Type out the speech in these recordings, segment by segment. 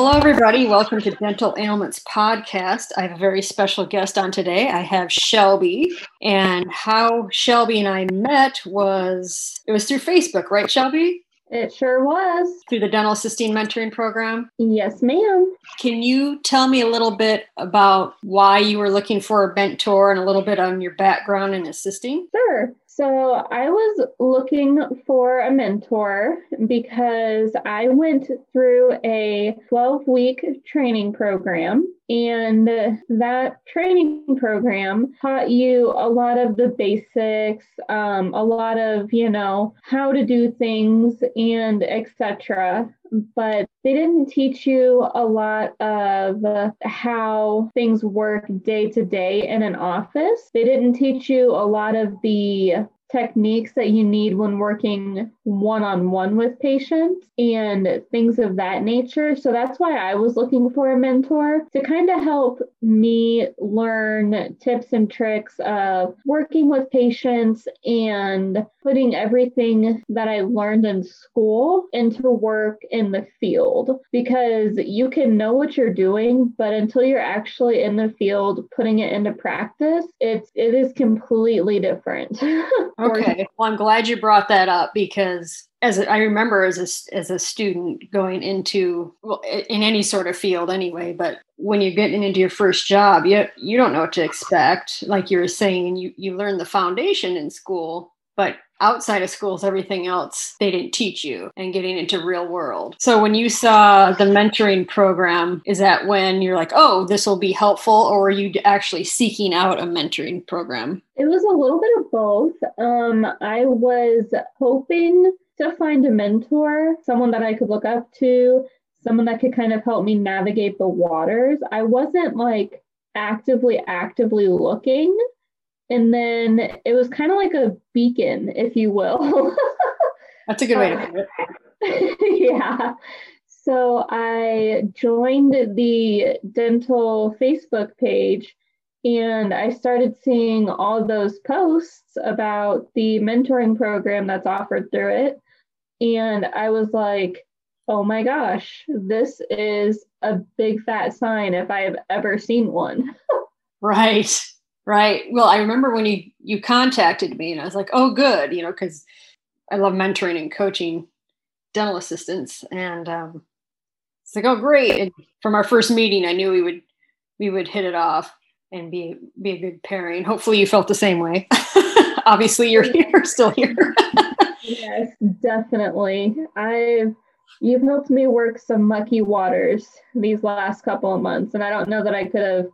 hello, everybody. Welcome to Dental Ailments Podcast. I have a very special guest on today. I have Shelby, and how Shelby and I met was it was through Facebook, right, Shelby? It sure was. Through the Dental Assisting Mentoring Program? Yes, ma'am. Can you tell me a little bit about why you were looking for a mentor and a little bit on your background in assisting? Sure. So I was looking for a mentor because I went through a 12 week training program. And that training program taught you a lot of the basics, um, a lot of, you know, how to do things and etc but they didn't teach you a lot of how things work day to day in an office. They didn't teach you a lot of the techniques that you need when working one on one with patients and things of that nature. So that's why I was looking for a mentor to kind of help me learn tips and tricks of working with patients and putting everything that I learned in school into work in the field because you can know what you're doing, but until you're actually in the field putting it into practice, it's it is completely different. okay. Well, I'm glad you brought that up because as a, I remember as a, as a student going into well in any sort of field anyway but when you're getting into your first job you you don't know what to expect like you were saying you you learn the foundation in school but outside of schools everything else they didn't teach you and getting into real world so when you saw the mentoring program is that when you're like oh this will be helpful or are you actually seeking out a mentoring program it was a little bit of both um, i was hoping to find a mentor, someone that I could look up to, someone that could kind of help me navigate the waters. I wasn't like actively, actively looking. And then it was kind of like a beacon, if you will. That's a good way to uh, put it. yeah. So I joined the dental Facebook page and I started seeing all those posts about the mentoring program that's offered through it. And I was like, oh my gosh, this is a big fat sign if I have ever seen one. right. Right. Well, I remember when you you contacted me and I was like, "Oh good," you know, cuz I love mentoring and coaching dental assistants and um it's like, "Oh great." And from our first meeting, I knew we would we would hit it off and be be a good pairing. Hopefully you felt the same way. Obviously you're here still here. Yes, definitely. I've you've helped me work some mucky waters these last couple of months, and I don't know that I could have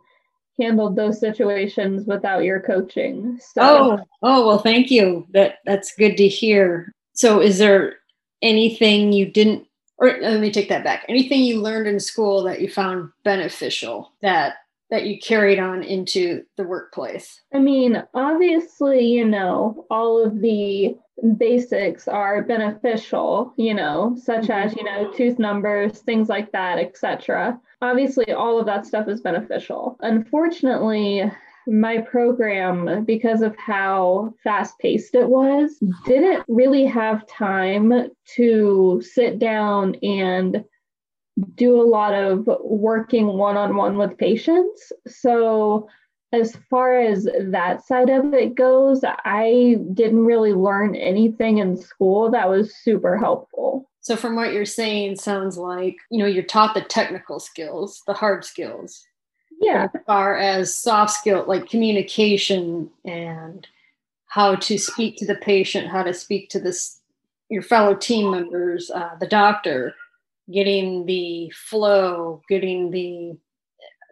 handled those situations without your coaching. So. Oh, oh well, thank you. That that's good to hear. So, is there anything you didn't, or let me take that back. Anything you learned in school that you found beneficial that that you carried on into the workplace? I mean, obviously, you know, all of the basics are beneficial, you know, such as, you know, mm-hmm. tooth numbers, things like that, etc. Obviously, all of that stuff is beneficial. Unfortunately, my program, because of how fast paced it was, didn't really have time to sit down and do a lot of working one on one with patients. So, as far as that side of it goes, I didn't really learn anything in school that was super helpful. So, from what you're saying, sounds like you know you're taught the technical skills, the hard skills. Yeah. As far as soft skill, like communication and how to speak to the patient, how to speak to this your fellow team members, uh, the doctor getting the flow, getting the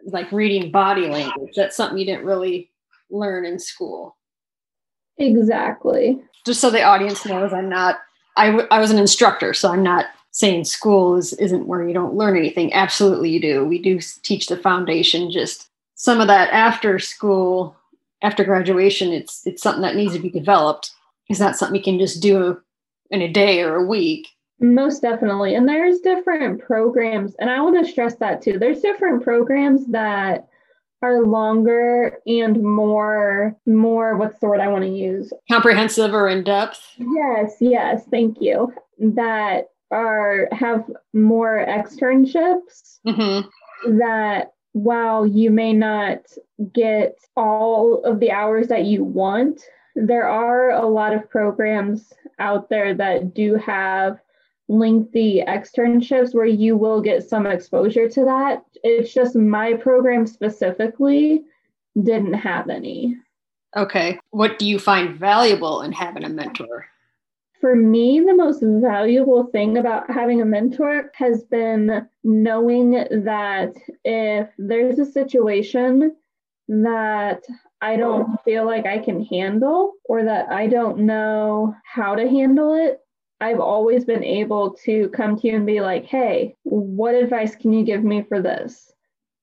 like reading body language. That's something you didn't really learn in school. Exactly. Just so the audience knows, I'm not. I, w- I was an instructor, so I'm not saying school is, isn't where you don't learn anything. Absolutely, you do. We do teach the foundation. Just some of that after school, after graduation, it's it's something that needs to be developed. It's not something you can just do in a day or a week. Most definitely. And there's different programs, and I want to stress that too. There's different programs that are longer and more more what's the word I want to use? Comprehensive or in depth? Yes, yes, thank you. That are have more externships Mm-hmm. that while you may not get all of the hours that you want, there are a lot of programs out there that do have lengthy externships where you will get some exposure to that. It's just my program specifically didn't have any. Okay. What do you find valuable in having a mentor? For me, the most valuable thing about having a mentor has been knowing that if there's a situation that I don't feel like I can handle or that I don't know how to handle it, I've always been able to come to you and be like, hey, what advice can you give me for this?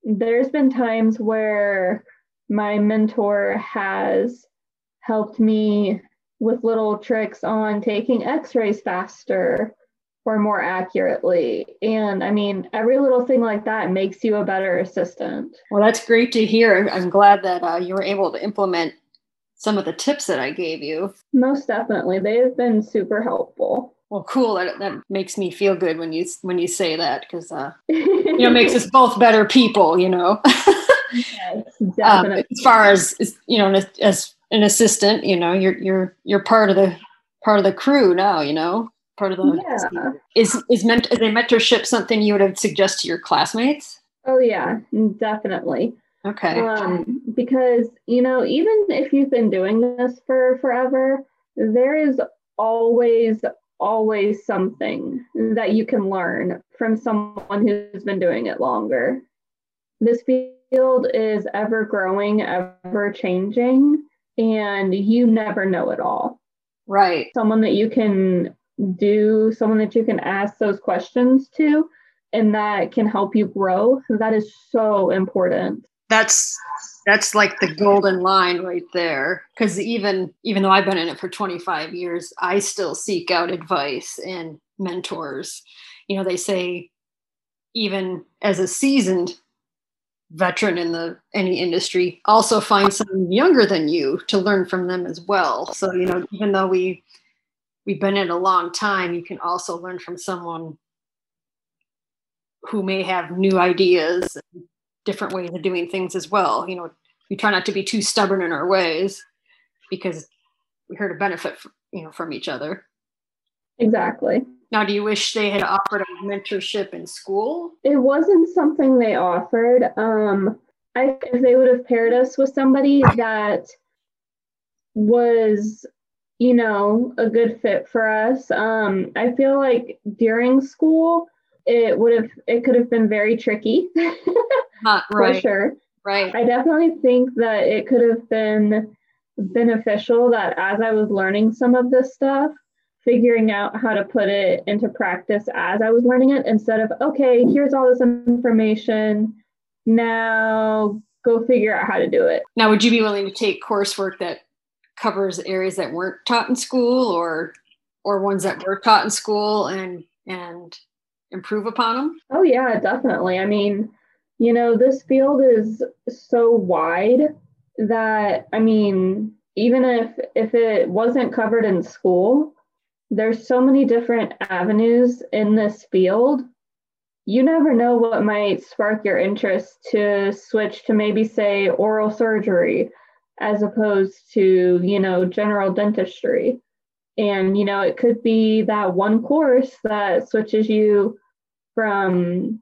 There's been times where my mentor has helped me with little tricks on taking x rays faster or more accurately. And I mean, every little thing like that makes you a better assistant. Well, that's great to hear. I'm glad that uh, you were able to implement some of the tips that I gave you. Most definitely. They have been super helpful. Well, cool. That, that makes me feel good when you when you say that because uh, you know makes us both better people. You know. yes, um, definitely. as far as as, you know, as, as an assistant, you know, you're you're you're part of the part of the crew now. You know, part of the yeah. is is meant is a mentorship something you would have suggest to your classmates? Oh yeah, definitely. Okay. Um, because you know, even if you've been doing this for forever, there is always always something that you can learn from someone who's been doing it longer. This field is ever growing, ever changing, and you never know it all. right. Someone that you can do, someone that you can ask those questions to, and that can help you grow, that is so important. That's that's like the golden line right there. Because even even though i've been in it for 25 years i still seek out advice and mentors. You know they say even as a seasoned veteran in the any industry also find someone younger than you to learn from them as well. So you know even though we we've been in a long time you can also learn from someone who may have new ideas and different ways of doing things as well you know we try not to be too stubborn in our ways because we're here to benefit f- you know from each other Exactly. now do you wish they had offered a mentorship in school It wasn't something they offered. Um, I if they would have paired us with somebody that was, you know, a good fit for us. Um, I feel like during school it would have it could have been very tricky not for sure. right I definitely think that it could have been beneficial that as I was learning some of this stuff, figuring out how to put it into practice as I was learning it instead of, okay, here's all this information. Now go figure out how to do it. now would you be willing to take coursework that covers areas that weren't taught in school or or ones that were taught in school and and improve upon them Oh, yeah, definitely. I mean, you know, this field is so wide that, I mean, even if if it wasn't covered in school, there's so many different avenues in this field. You never know what might spark your interest to switch to maybe say oral surgery as opposed to, you know, general dentistry. And, you know, it could be that one course that switches you from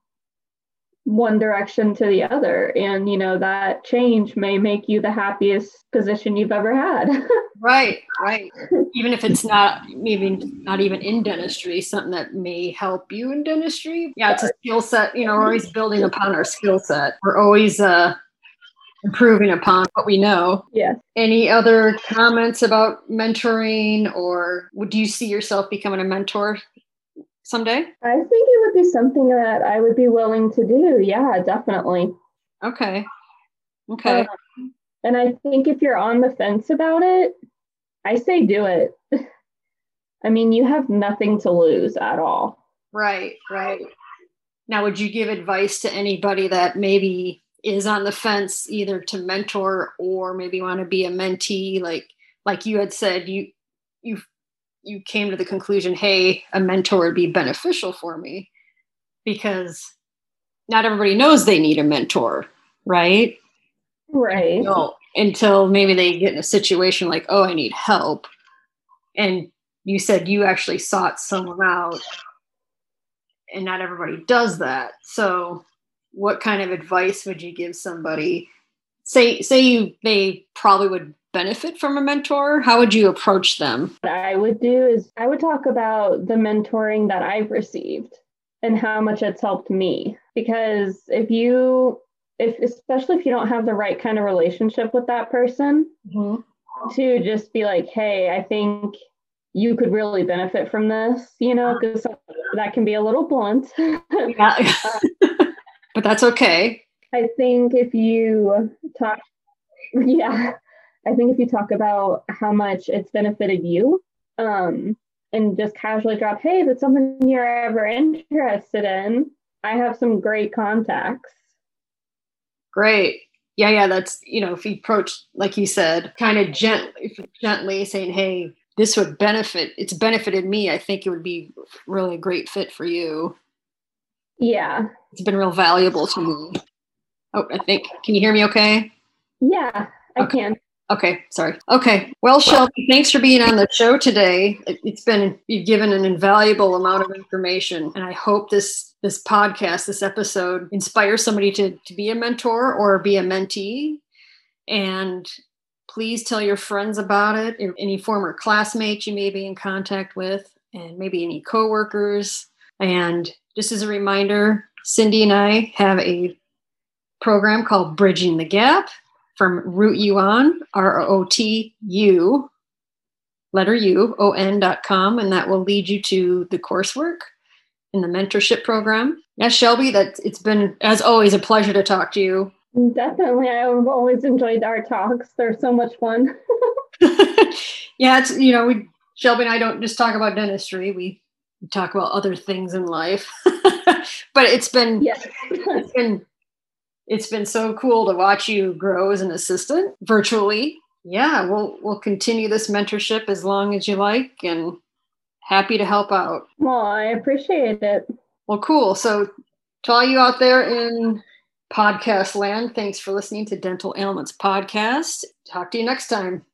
one direction to the other. And, you know, that change may make you the happiest position you've ever had. right right even if it's not even not even in dentistry something that may help you in dentistry yeah it's a skill set you know we're always building upon our skill set we're always uh improving upon what we know yes. any other comments about mentoring or would you see yourself becoming a mentor someday I think it would be something that I would be willing to do. Yeah, definitely. okay okay Um, and I think if you're on the fence about it, I say do it. I mean, you have nothing to lose at all. Right, right. Now, would you give advice to anybody that maybe is on the fence either to mentor or maybe want to be a mentee? Like, like you had said, you you you came to the conclusion, hey, a mentor would be beneficial for me because not everybody knows they need a mentor, right? Right. No, until maybe they get in a situation like, oh, I need help. And you said you actually sought someone out, and not everybody does that. So, what kind of advice would you give somebody? Say, say you they probably would benefit from a mentor. How would you approach them? What I would do is I would talk about the mentoring that I've received and how much it's helped me. Because if you if especially if you don't have the right kind of relationship with that person mm-hmm. to just be like hey i think you could really benefit from this you know because that can be a little blunt yeah. but that's okay i think if you talk yeah i think if you talk about how much it's benefited you um and just casually drop hey if it's something you're ever interested in i have some great contacts Great. Yeah, yeah. That's you know, if you approach like you said, kind of gently, gently saying, "Hey, this would benefit. It's benefited me. I think it would be really a great fit for you." Yeah, it's been real valuable to me. Oh, I think. Can you hear me? Okay. Yeah, I okay. can. Okay, sorry. Okay. Well, Shelby, thanks for being on the show today. It's been you've given an invaluable amount of information, and I hope this this podcast, this episode, inspires somebody to to be a mentor or be a mentee. And please tell your friends about it. Any former classmates you may be in contact with, and maybe any coworkers. And just as a reminder, Cindy and I have a program called Bridging the Gap from Root You On, R O T U, letter U, O N dot com, and that will lead you to the coursework in the mentorship program. Yes, Shelby, that it's been as always a pleasure to talk to you. Definitely. I've always enjoyed our talks. They're so much fun. yeah, it's you know, we Shelby and I don't just talk about dentistry. We talk about other things in life. but it's been yes. it's been it's been so cool to watch you grow as an assistant virtually. Yeah, we'll we'll continue this mentorship as long as you like and happy to help out. Well, I appreciate it. Well, cool. So to all you out there in podcast land, thanks for listening to Dental Ailments Podcast. Talk to you next time.